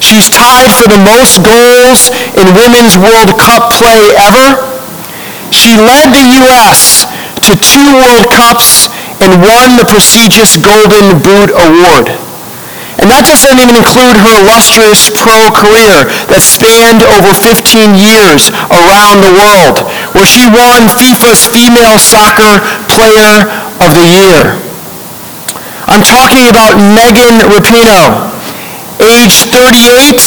She's tied for the most goals in Women's World Cup play ever. She led the U.S. to two World Cups and won the prestigious Golden Boot Award. And that doesn't even include her illustrious pro career that spanned over 15 years around the world, where she won FIFA's Female Soccer Player of the Year. I'm talking about Megan Rapinoe, age 38,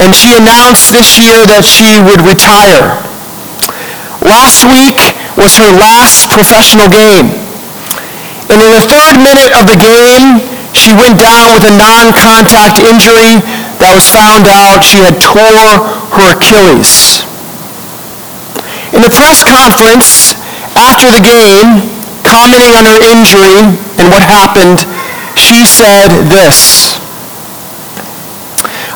and she announced this year that she would retire. Last week was her last professional game. And in the third minute of the game, she went down with a non-contact injury that was found out she had tore her Achilles. In the press conference after the game, commenting on her injury and what happened, she said this.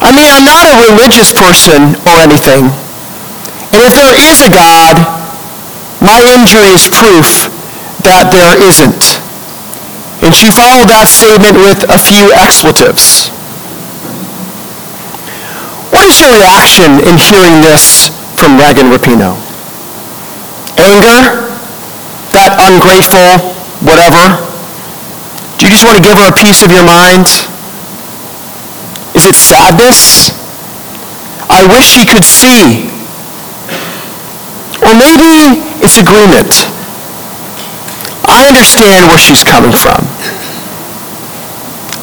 I mean, I'm not a religious person or anything. And if there is a God, my injury is proof that there isn't. And she followed that statement with a few expletives. What is your reaction in hearing this from Megan Rapinoe? Anger? That ungrateful whatever? Do you just want to give her a piece of your mind? Is it sadness? I wish she could see. Or maybe it's agreement. I understand where she's coming from.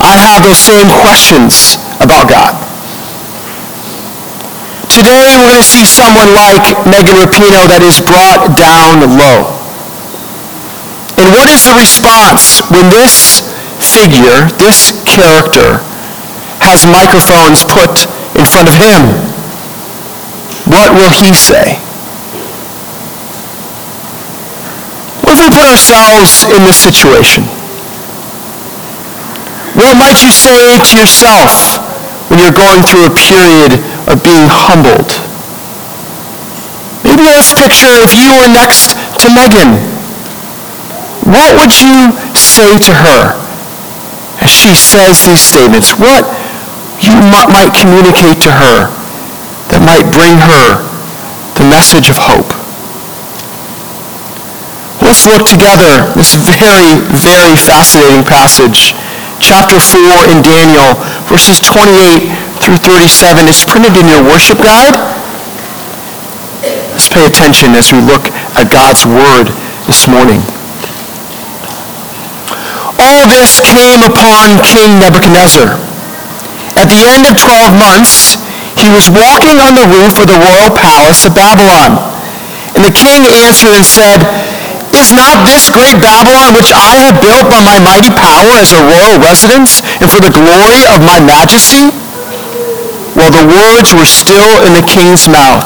I have those same questions about God. Today we're going to see someone like Megan Rapinoe that is brought down low. And what is the response when this figure, this character, has microphones put in front of him? What will he say? What if we put ourselves in this situation? What might you say to yourself when you're going through a period of being humbled? Maybe let's picture if you were next to Megan. What would you say to her as she says these statements? What you might communicate to her that might bring her the message of hope? let's look together this very, very fascinating passage. Chapter 4 in Daniel, verses 28 through 37. It's printed in your worship guide. Let's pay attention as we look at God's word this morning. All this came upon King Nebuchadnezzar. At the end of 12 months, he was walking on the roof of the royal palace of Babylon. And the king answered and said, is not this great Babylon which I have built by my mighty power as a royal residence and for the glory of my majesty? While the words were still in the king's mouth,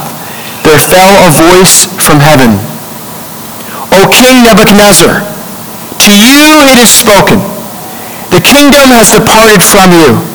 there fell a voice from heaven. O King Nebuchadnezzar, to you it is spoken. The kingdom has departed from you,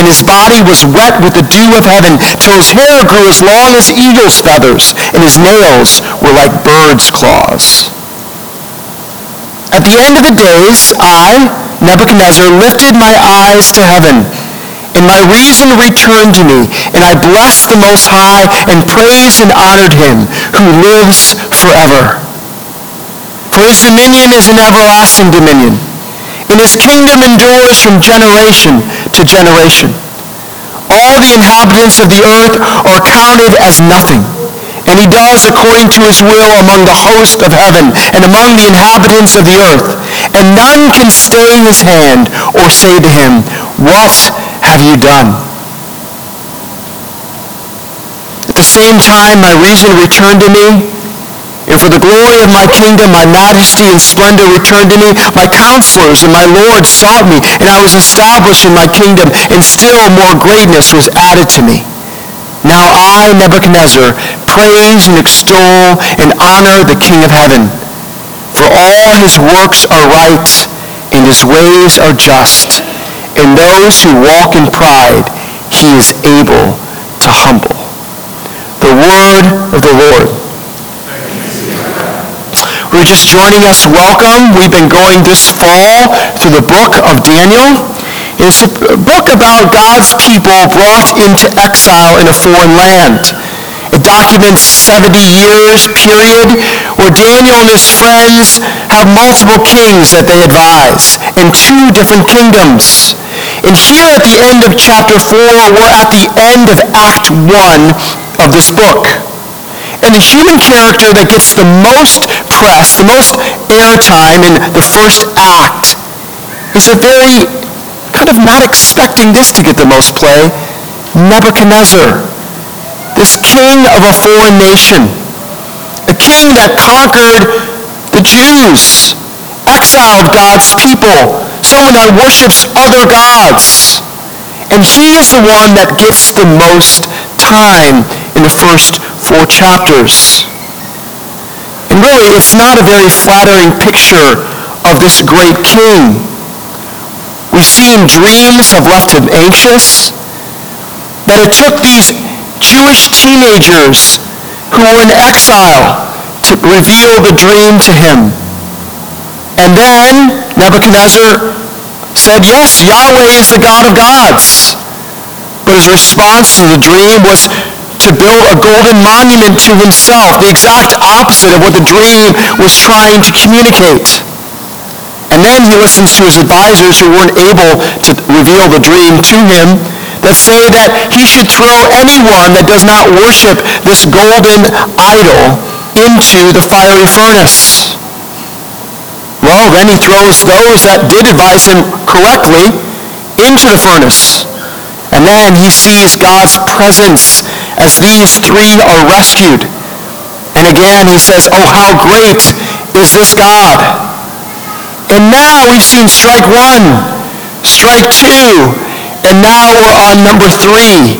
and his body was wet with the dew of heaven, till his hair grew as long as eagle's feathers, and his nails were like bird's claws. At the end of the days, I, Nebuchadnezzar, lifted my eyes to heaven, and my reason returned to me, and I blessed the Most High, and praised and honored him who lives forever. For his dominion is an everlasting dominion and his kingdom endures from generation to generation. All the inhabitants of the earth are counted as nothing, and he does according to his will among the host of heaven and among the inhabitants of the earth. And none can stay his hand or say to him, What have you done? At the same time, my reason returned to me, And for the glory of my kingdom, my majesty and splendor returned to me. My counselors and my Lord sought me, and I was established in my kingdom, and still more greatness was added to me. Now I, Nebuchadnezzar, praise and extol and honor the King of heaven. For all his works are right, and his ways are just. And those who walk in pride, he is able to humble. The word of the Lord. We're just joining us, welcome. We've been going this fall through the book of Daniel. It's a book about God's people brought into exile in a foreign land. It documents 70 years period where Daniel and his friends have multiple kings that they advise in two different kingdoms. And here at the end of chapter 4, we're at the end of Act 1 of this book. And the human character that gets the most press, the most airtime in the first act is a very kind of not expecting this to get the most play, Nebuchadnezzar, this king of a foreign nation, a king that conquered the Jews, exiled God's people, someone that worships other gods. And he is the one that gets the most time in the first four chapters. It's not a very flattering picture of this great king. We've seen dreams have left him anxious, that it took these Jewish teenagers who were in exile to reveal the dream to him. And then Nebuchadnezzar said, yes, Yahweh is the God of gods. But his response to the dream was to build a golden monument to himself, the exact opposite of what the dream was trying to communicate. And then he listens to his advisors who weren't able to reveal the dream to him that say that he should throw anyone that does not worship this golden idol into the fiery furnace. Well, then he throws those that did advise him correctly into the furnace. And then he sees God's presence as these three are rescued. And again he says, oh, how great is this God. And now we've seen strike one, strike two, and now we're on number three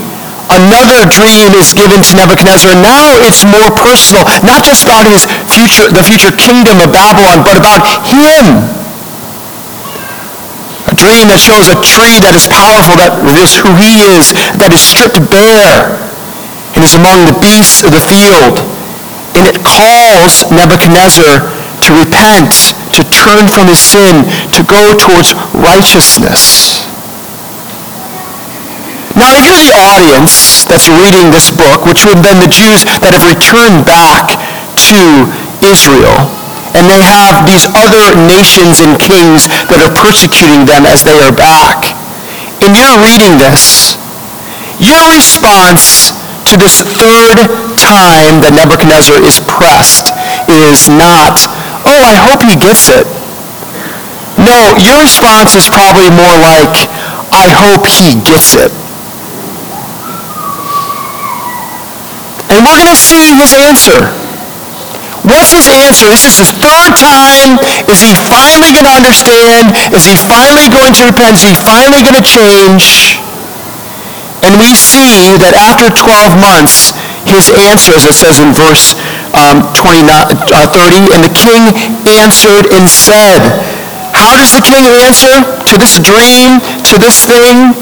another dream is given to Nebuchadnezzar. Now it's more personal, not just about his future, the future kingdom of Babylon, but about him. A dream that shows a tree that is powerful, that reveals who he is, that is stripped bare and is among the beasts of the field. And it calls Nebuchadnezzar to repent, to turn from his sin, to go towards righteousness. Now the audience that's reading this book, which would have been the Jews that have returned back to Israel. And they have these other nations and kings that are persecuting them as they are back. And you're reading this. Your response to this third time that Nebuchadnezzar is pressed is not, oh, I hope he gets it. No, your response is probably more like, I hope he gets it. And we're going to see his answer. What's his answer? This is his third time. Is he finally going to understand? Is he finally going to repent? Is he finally going to change? And we see that after 12 months, his answer, as it says in verse um, 29, uh, 30, and the king answered and said, how does the king answer to this dream, to this thing?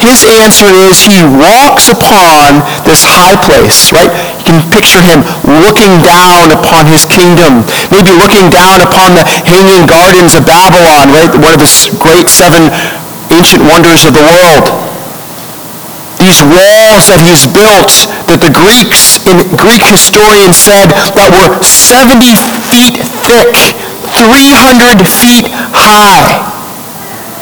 his answer is he walks upon this high place, right? You can picture him looking down upon his kingdom, maybe looking down upon the hanging gardens of Babylon, right? One of the great seven ancient wonders of the world. These walls that he's built that the Greeks, in Greek historians said that were 70 feet thick, 300 feet high.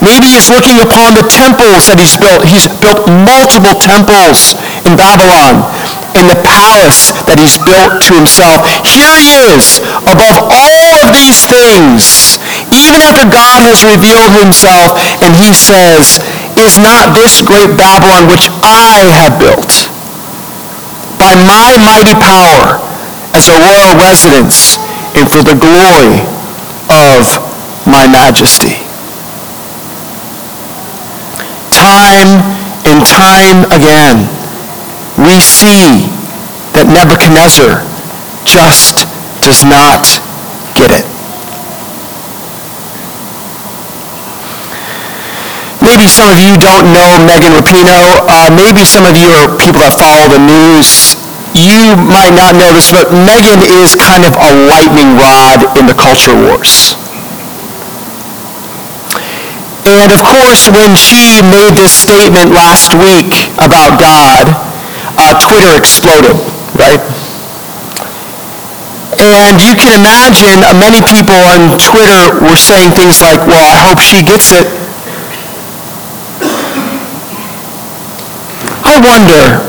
Maybe he's looking upon the temples that he's built. He's built multiple temples in Babylon in the palace that he's built to himself. Here he is, above all of these things, even after God has revealed himself, and he says, is not this great Babylon which I have built by my mighty power as a royal residence and for the glory of my majesty. Time and time again, we see that Nebuchadnezzar just does not get it. Maybe some of you don't know Megan Rapinoe. Uh, maybe some of you are people that follow the news. You might not know this, but Megan is kind of a lightning rod in the culture wars. And of course, when she made this statement last week about God, uh, Twitter exploded, right? And you can imagine uh, many people on Twitter were saying things like, well, I hope she gets it. Wonder,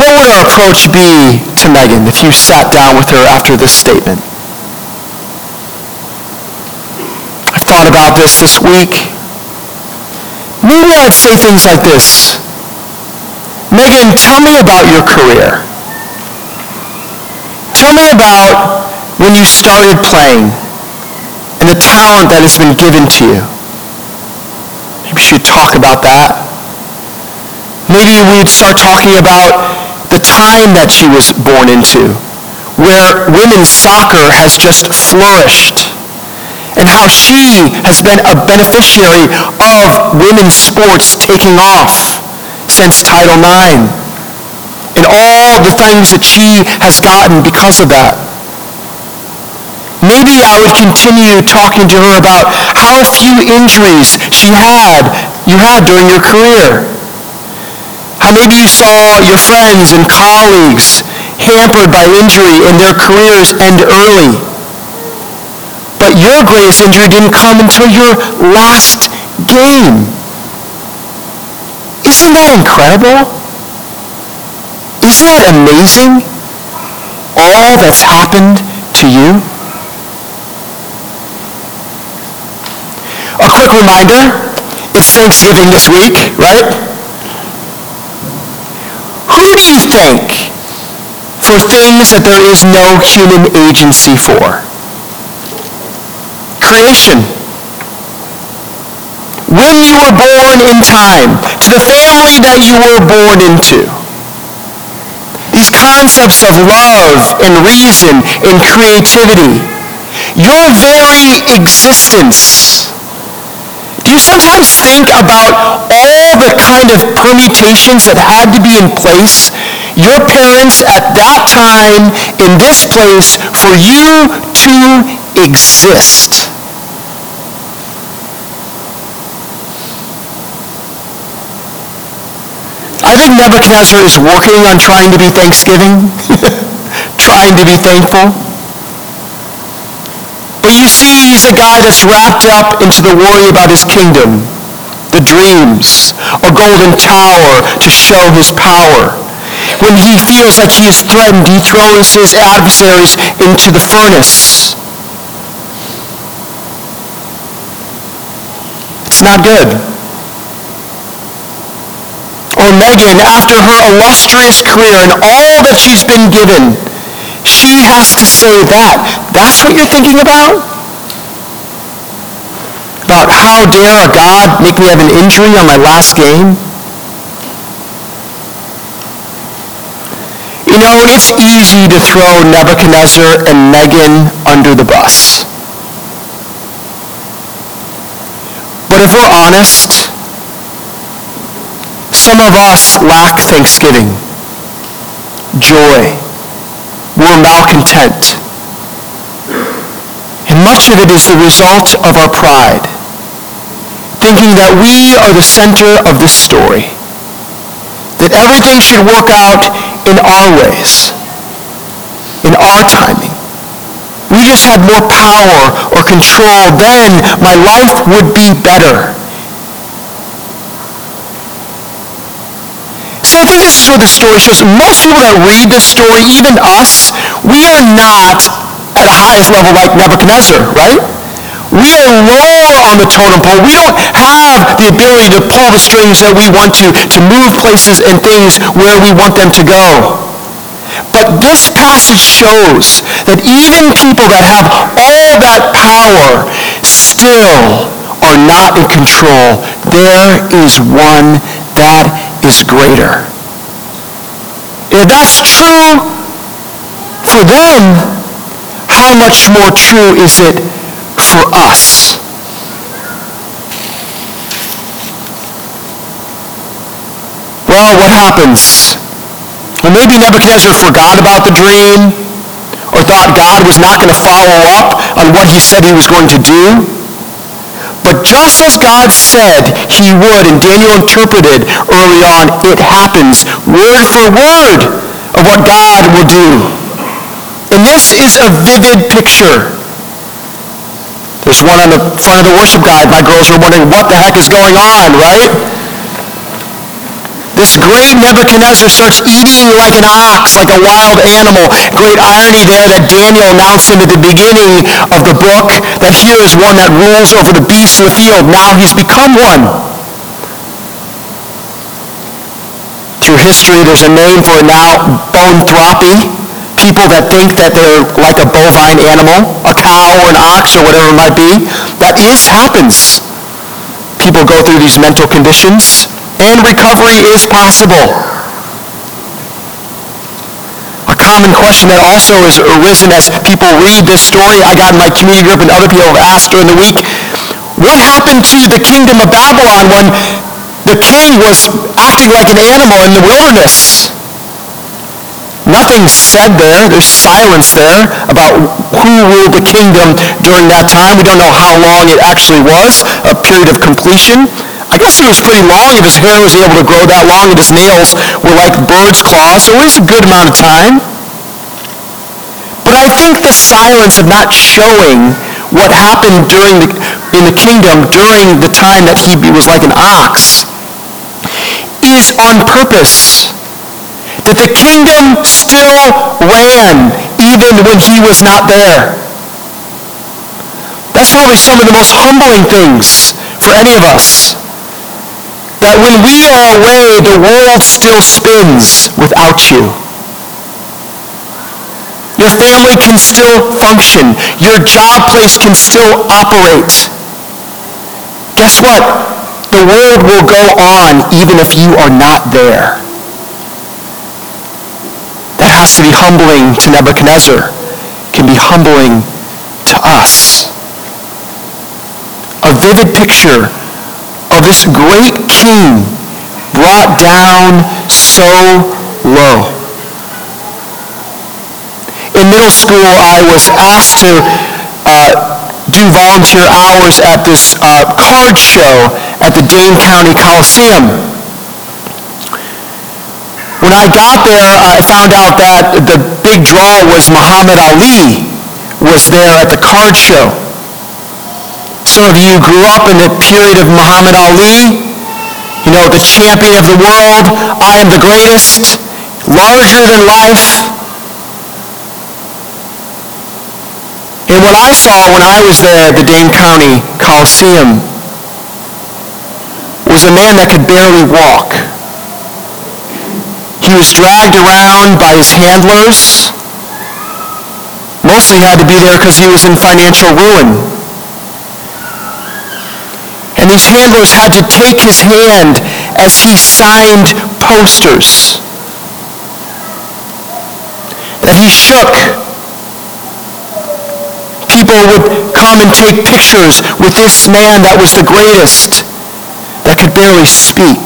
what would our approach be to Megan if you sat down with her after this statement? I've thought about this this week. Maybe I'd say things like this. Megan, tell me about your career. Tell me about when you started playing and the talent that has been given to you. Maybe she'd talk about that. Maybe we'd start talking about the time that she was born into, where women's soccer has just flourished, and how she has been a beneficiary of women's sports taking off since Title IX, and all the things that she has gotten because of that. Maybe I would continue talking to her about how few injuries she had, you had during your career how maybe you saw your friends and colleagues hampered by injury and their careers end early. But your greatest injury didn't come until your last game. Isn't that incredible? Isn't that amazing? All that's happened to you? A quick reminder, it's Thanksgiving this week, right? Do you think for things that there is no human agency for? Creation. When you were born in time, to the family that you were born into. These concepts of love and reason and creativity. Your very existence you sometimes think about all the kind of permutations that had to be in place? Your parents at that time in this place for you to exist. I think Nebuchadnezzar is working on trying to be Thanksgiving, trying to be thankful. But you see, he's a guy that's wrapped up into the worry about his kingdom, the dreams, a golden tower to show his power. When he feels like he is threatened, he throws his adversaries into the furnace. It's not good. Or Megan, after her illustrious career and all that she's been given, she has to say that. That's what you're thinking about? About how dare a God make me have an injury on my last game? You know, it's easy to throw Nebuchadnezzar and Megan under the bus. But if we're honest, some of us lack thanksgiving, joy, we're malcontent. And much of it is the result of our pride, thinking that we are the center of the story, that everything should work out in our ways, in our timing. We just had more power or control, then my life would be better. So I think this is what the story shows. Most people that read this story, even us, we are not at the highest level like Nebuchadnezzar, right? We are lower on the totem pole. We don't have the ability to pull the strings that we want to, to move places and things where we want them to go. But this passage shows that even people that have all that power still are not in control. There is one that is greater. If that's true for them, how much more true is it for us? Well, what happens? Well, maybe Nebuchadnezzar forgot about the dream or thought God was not going to follow up on what he said he was going to do. But just as God said he would, and Daniel interpreted early on, it happens word for word of what God will do. And this is a vivid picture. There's one on the front of the worship guide. My girls are wondering what the heck is going on, right? This great Nebuchadnezzar starts eating like an ox, like a wild animal. Great irony there that Daniel announced him at the beginning of the book that here is one that rules over the beasts of the field. Now he's become one. Through history, there's a name for it now, boanthropy. People that think that they're like a bovine animal, a cow or an ox or whatever it might be. That is, happens. People go through these mental conditions and recovery is possible. A common question that also has arisen as people read this story, I got in my community group and other people have asked during the week, what happened to the kingdom of Babylon when the king was acting like an animal in the wilderness? Nothing said there. There's silence there about who ruled the kingdom during that time. We don't know how long it actually was, a period of completion. I guess it was pretty long if his hair was able to grow that long and his nails were like bird's claws, so it was a good amount of time. But I think the silence of not showing what happened during the, in the kingdom during the time that he was like an ox is on purpose. That the kingdom still ran even when he was not there. That's probably some of the most humbling things for any of us that when we are away, the world still spins without you. Your family can still function. Your job place can still operate. Guess what? The world will go on even if you are not there. That has to be humbling to Nebuchadnezzar. Can be humbling to us. A vivid picture of this great king brought down so low. In middle school, I was asked to uh, do volunteer hours at this uh, card show at the Dane County Coliseum. When I got there, I found out that the big draw was Muhammad Ali was there at the card show. Some of you grew up in the period of Muhammad Ali, you know, the champion of the world, I am the greatest, larger than life. And what I saw when I was there at the Dane County Coliseum was a man that could barely walk. He was dragged around by his handlers. Mostly had to be there because he was in financial ruin. These handlers had to take his hand as he signed posters that he shook. People would come and take pictures with this man that was the greatest, that could barely speak.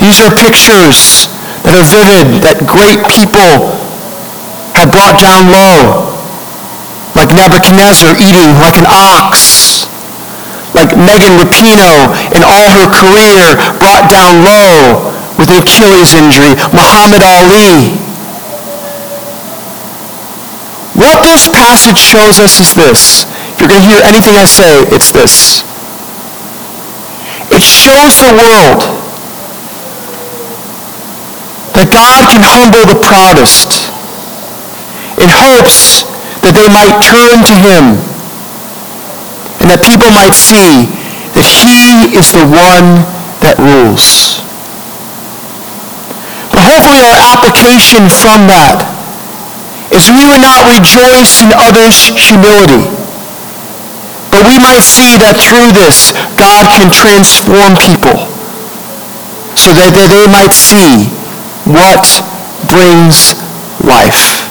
These are pictures that are vivid, that great people have brought down low Nebuchadnezzar eating like an ox, like Megan Rapinoe in all her career brought down low with an Achilles injury, Muhammad Ali. What this passage shows us is this. If you're going to hear anything I say, it's this. It shows the world that God can humble the proudest in hopes that they might turn to him and that people might see that he is the one that rules. But hopefully our application from that is we would not rejoice in others' humility, but we might see that through this, God can transform people so that they might see what brings life.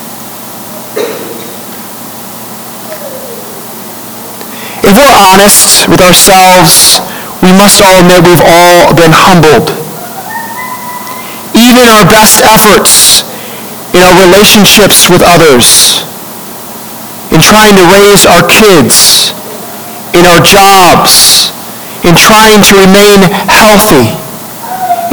If we're honest with ourselves, we must all admit we've all been humbled. Even our best efforts in our relationships with others, in trying to raise our kids, in our jobs, in trying to remain healthy,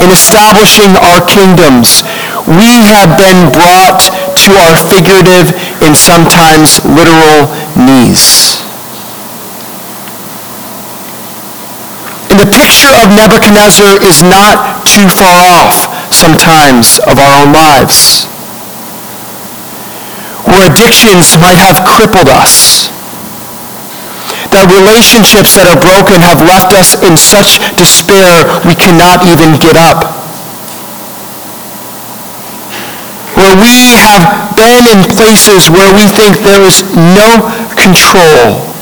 in establishing our kingdoms, we have been brought to our figurative and sometimes literal knees. And the picture of Nebuchadnezzar is not too far off sometimes of our own lives. Where addictions might have crippled us. That relationships that are broken have left us in such despair we cannot even get up. Where we have been in places where we think there is no control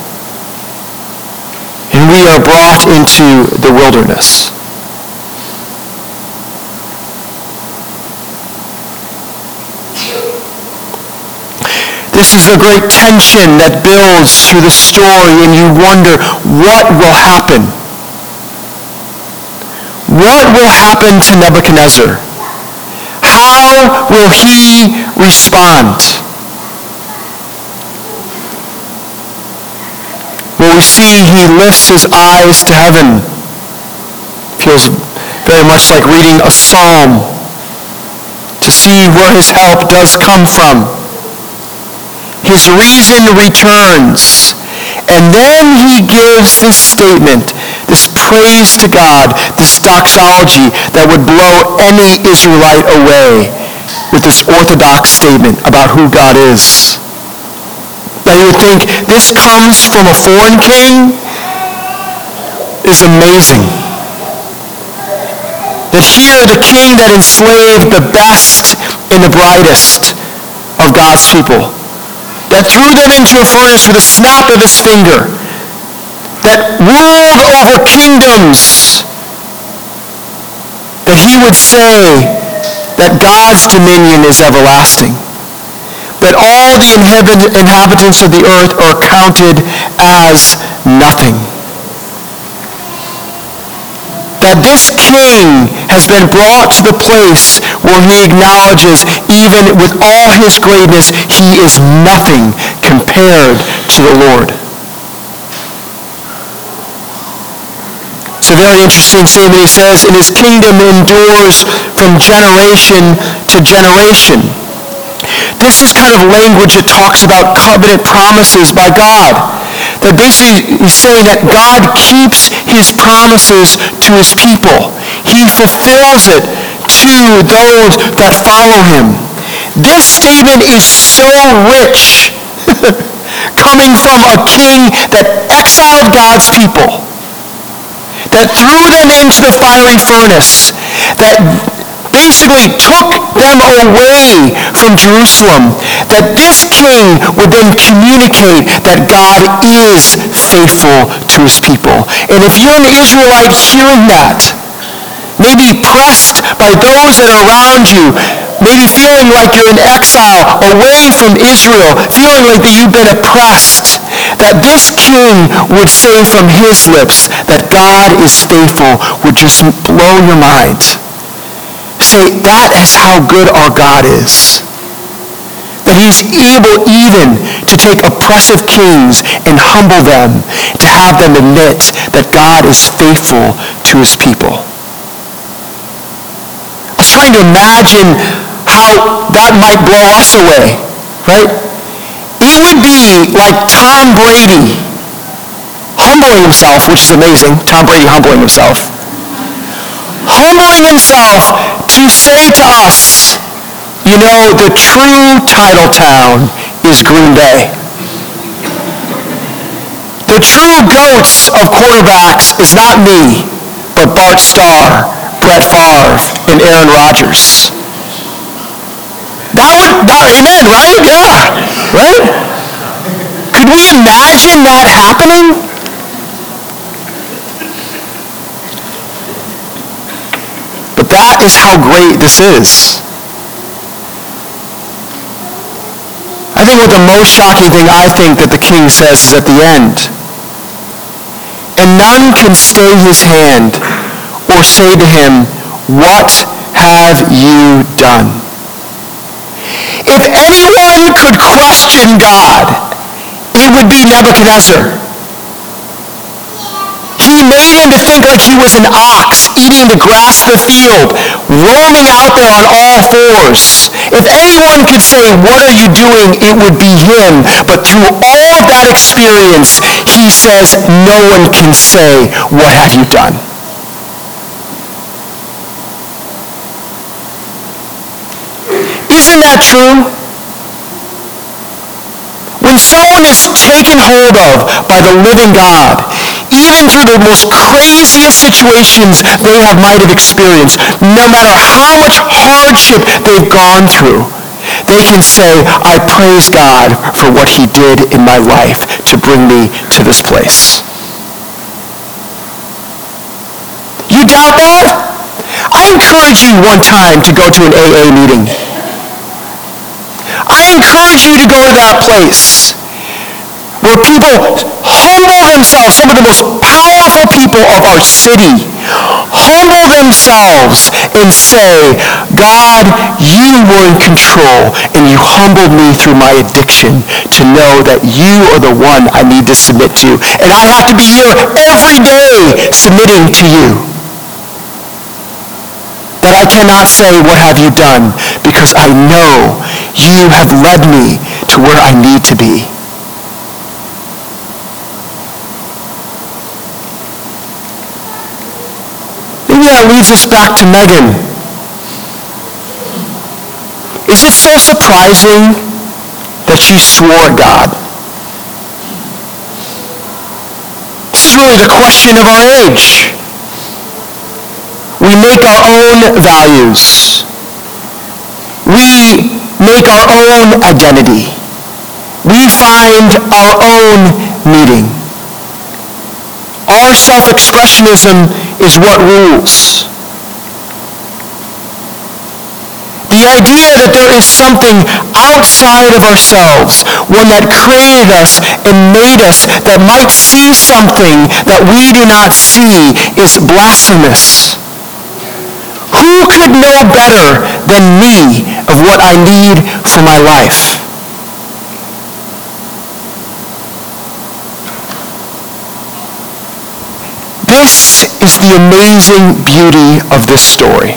and we are brought into the wilderness. This is a great tension that builds through the story and you wonder what will happen. What will happen to Nebuchadnezzar? How will he respond? We see he lifts his eyes to heaven. Feels very much like reading a psalm to see where his help does come from. His reason returns. And then he gives this statement, this praise to God, this doxology that would blow any Israelite away with this orthodox statement about who God is. Now you would think this comes from a foreign king is amazing. That here the king that enslaved the best and the brightest of God's people, that threw them into a furnace with a snap of his finger, that ruled over kingdoms, that he would say that God's dominion is everlasting that all the inhabitants of the earth are counted as nothing. That this king has been brought to the place where he acknowledges even with all his greatness, he is nothing compared to the Lord. It's a very interesting statement. He says, and his kingdom endures from generation to generation. This is kind of language that talks about covenant promises by God. That basically he's saying that God keeps his promises to his people. He fulfills it to those that follow him. This statement is so rich coming from a king that exiled God's people, that threw them into the fiery furnace, that basically took them away from Jerusalem, that this king would then communicate that God is faithful to his people. And if you're an Israelite hearing that, maybe pressed by those that are around you, maybe feeling like you're in exile away from Israel, feeling like that you've been oppressed, that this king would say from his lips that God is faithful would just blow your mind say that is how good our God is. That he's able even to take oppressive kings and humble them, to have them admit that God is faithful to his people. I was trying to imagine how that might blow us away, right? It would be like Tom Brady humbling himself, which is amazing, Tom Brady humbling himself, humbling himself to say to us, you know, the true title town is Green Bay. The true goats of quarterbacks is not me, but Bart Starr, Brett Favre, and Aaron Rodgers. That would, that, amen, right? Yeah, right? Could we imagine that happening? That is how great this is. I think what the most shocking thing I think that the king says is at the end. And none can stay his hand or say to him, What have you done? If anyone could question God, it would be Nebuchadnezzar. He made him to think like he was an ox eating the grass of the field, roaming out there on all fours. If anyone could say, what are you doing, it would be him. But through all of that experience, he says, no one can say, what have you done? Isn't that true? When someone is taken hold of by the living God, even through the most craziest situations they have might have experienced, no matter how much hardship they've gone through, they can say, I praise God for what he did in my life to bring me to this place. You doubt that? I encourage you one time to go to an AA meeting. Encourage you to go to that place where people humble themselves, some of the most powerful people of our city, humble themselves and say, God, you were in control and you humbled me through my addiction to know that you are the one I need to submit to. And I have to be here every day submitting to you. I cannot say, what have you done? Because I know you have led me to where I need to be. Maybe that leads us back to Megan. Is it so surprising that she swore God? This is really the question of our age. We make our own values. We make our own identity. We find our own meaning. Our self-expressionism is what rules. The idea that there is something outside of ourselves, one that created us and made us, that might see something that we do not see, is blasphemous. Who could know better than me of what I need for my life? This is the amazing beauty of this story.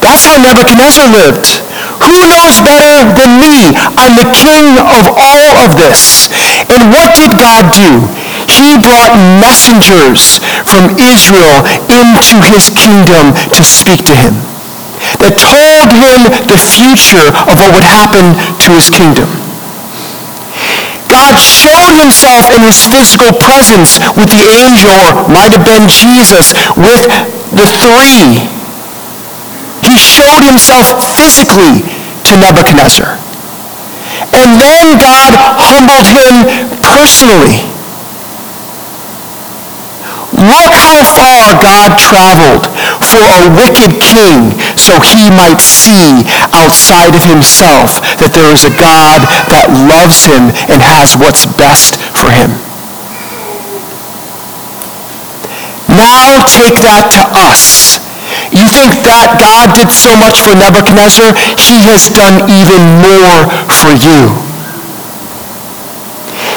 That's how Nebuchadnezzar lived. Who knows better than me? I'm the king of all of this. And what did God do? He brought messengers from Israel into his kingdom to speak to him that told him the future of what would happen to his kingdom. God showed himself in his physical presence with the angel, or might have been Jesus, with the three. He showed himself physically to Nebuchadnezzar. And then God humbled him personally Look how far God traveled for a wicked king so he might see outside of himself that there is a God that loves him and has what's best for him. Now take that to us. You think that God did so much for Nebuchadnezzar? He has done even more for you.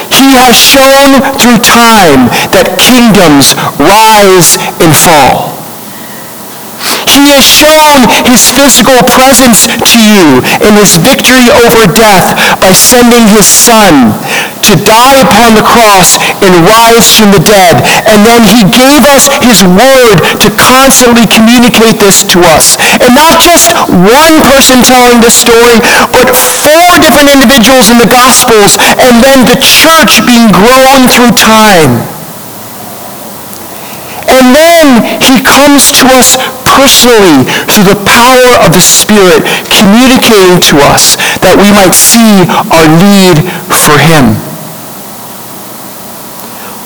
He has shown through time that kingdoms rise and fall. He has shown his physical presence to you in his victory over death by sending his son to die upon the cross and rise from the dead. And then he gave us his word to constantly communicate this to us. And not just one person telling this story, but four different individuals in the Gospels, and then the church being grown through time. And then he comes to us personally through the power of the Spirit communicating to us that we might see our need for him.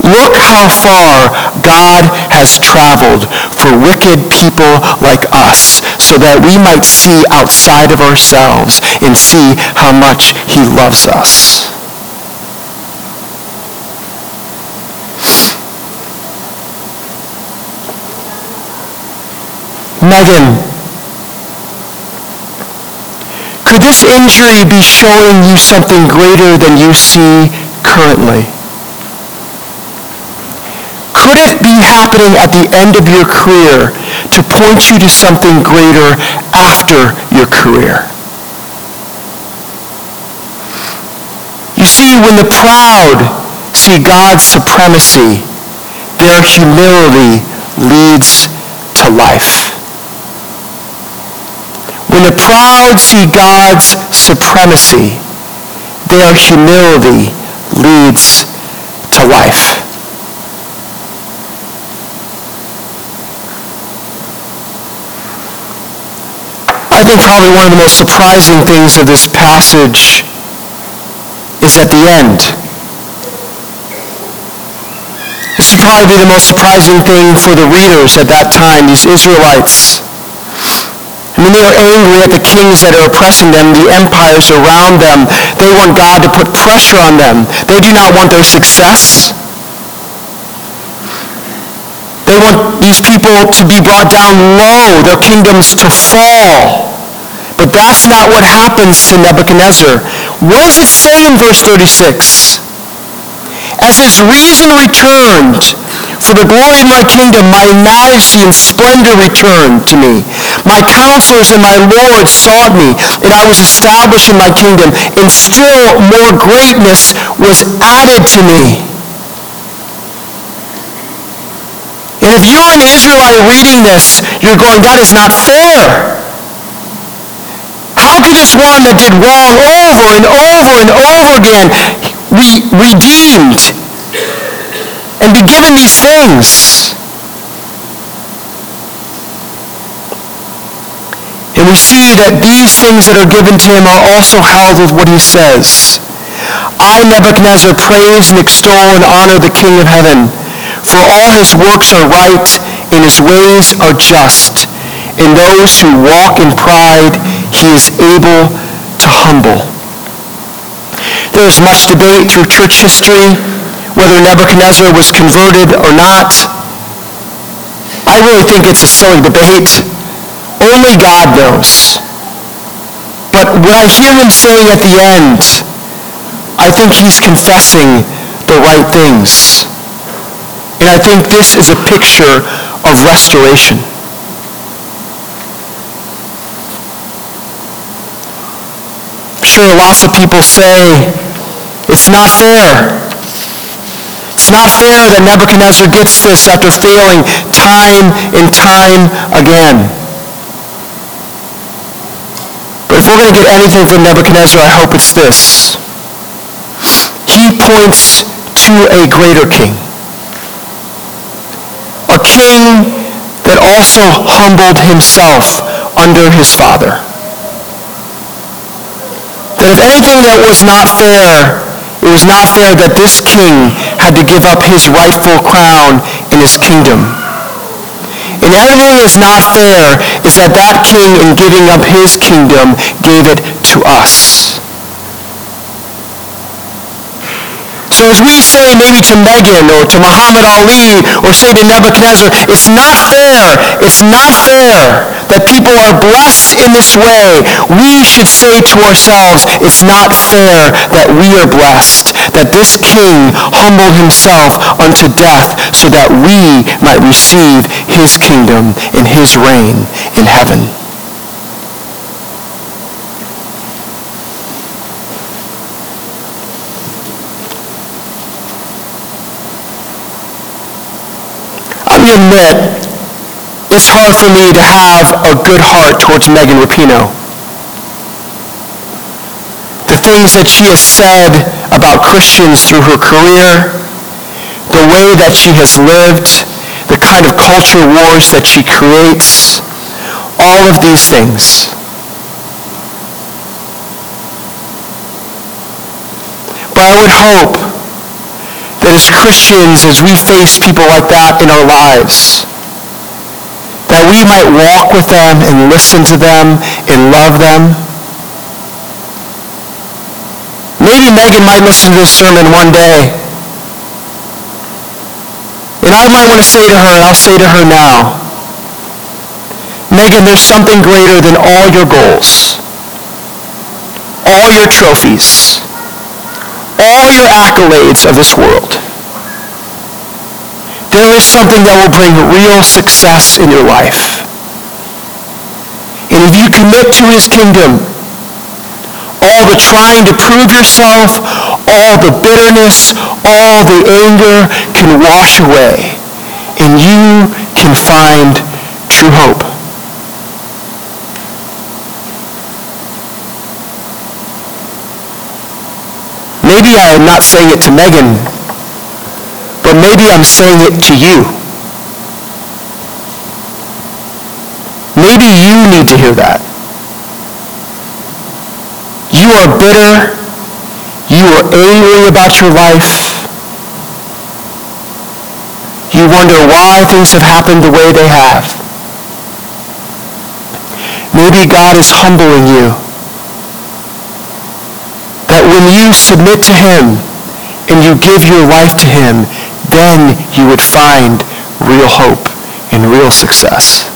Look how far God has traveled for wicked people like us so that we might see outside of ourselves and see how much he loves us. Megan, could this injury be showing you something greater than you see currently? Could it be happening at the end of your career to point you to something greater after your career? You see, when the proud see God's supremacy, their humility leads to life. When the proud see God's supremacy, their humility leads to life. I think probably one of the most surprising things of this passage is at the end. This would probably be the most surprising thing for the readers at that time, these Israelites. I mean, they are angry at the kings that are oppressing them, the empires around them. They want God to put pressure on them. They do not want their success. They want these people to be brought down low, their kingdoms to fall. But that's not what happens to Nebuchadnezzar. What does it say in verse 36? As his reason returned for the glory of my kingdom, my majesty and splendor returned to me. My counselors and my lords sought me, and I was established in my kingdom, and still more greatness was added to me. And if you're an Israelite reading this, you're going, that is not fair. One that did wrong over and over and over again be redeemed and be given these things? And we see that these things that are given to him are also held with what he says. I, Nebuchadnezzar, praise and extol and honor the King of heaven for all his works are right, and his ways are just. And those who walk in pride, he is able to humble. There is much debate through church history whether Nebuchadnezzar was converted or not. I really think it's a silly debate. Only God knows. But what I hear him saying at the end, I think he's confessing the right things. And I think this is a picture of restoration. Sure lots of people say, it's not fair. It's not fair that Nebuchadnezzar gets this after failing time and time again. But if we're going to get anything from Nebuchadnezzar, I hope it's this. He points to a greater king a king that also humbled himself under his father. Anything that was not fair, it was not fair that this king had to give up his rightful crown in his kingdom. And everything that is not fair is that that king, in giving up his kingdom, gave it to us. So as we say maybe to Megan or to Muhammad Ali or say to Nebuchadnezzar, it's not fair, it's not fair that people are blessed in this way. We should say to ourselves, it's not fair that we are blessed, that this king humbled himself unto death so that we might receive his kingdom and his reign in heaven. Admit it's hard for me to have a good heart towards Megan Rapinoe. The things that she has said about Christians through her career, the way that she has lived, the kind of culture wars that she creates, all of these things. But I would hope that as Christians, as we face people like that in our lives, that we might walk with them and listen to them and love them. Maybe Megan might listen to this sermon one day. And I might want to say to her, and I'll say to her now, Megan, there's something greater than all your goals, all your trophies, all your accolades of this world. There is something that will bring real success in your life. And if you commit to his kingdom, all the trying to prove yourself, all the bitterness, all the anger can wash away, and you can find true hope. Maybe I am not saying it to Megan but maybe I'm saying it to you. Maybe you need to hear that. You are bitter. You are angry about your life. You wonder why things have happened the way they have. Maybe God is humbling you. When you submit to him and you give your life to him, then you would find real hope and real success.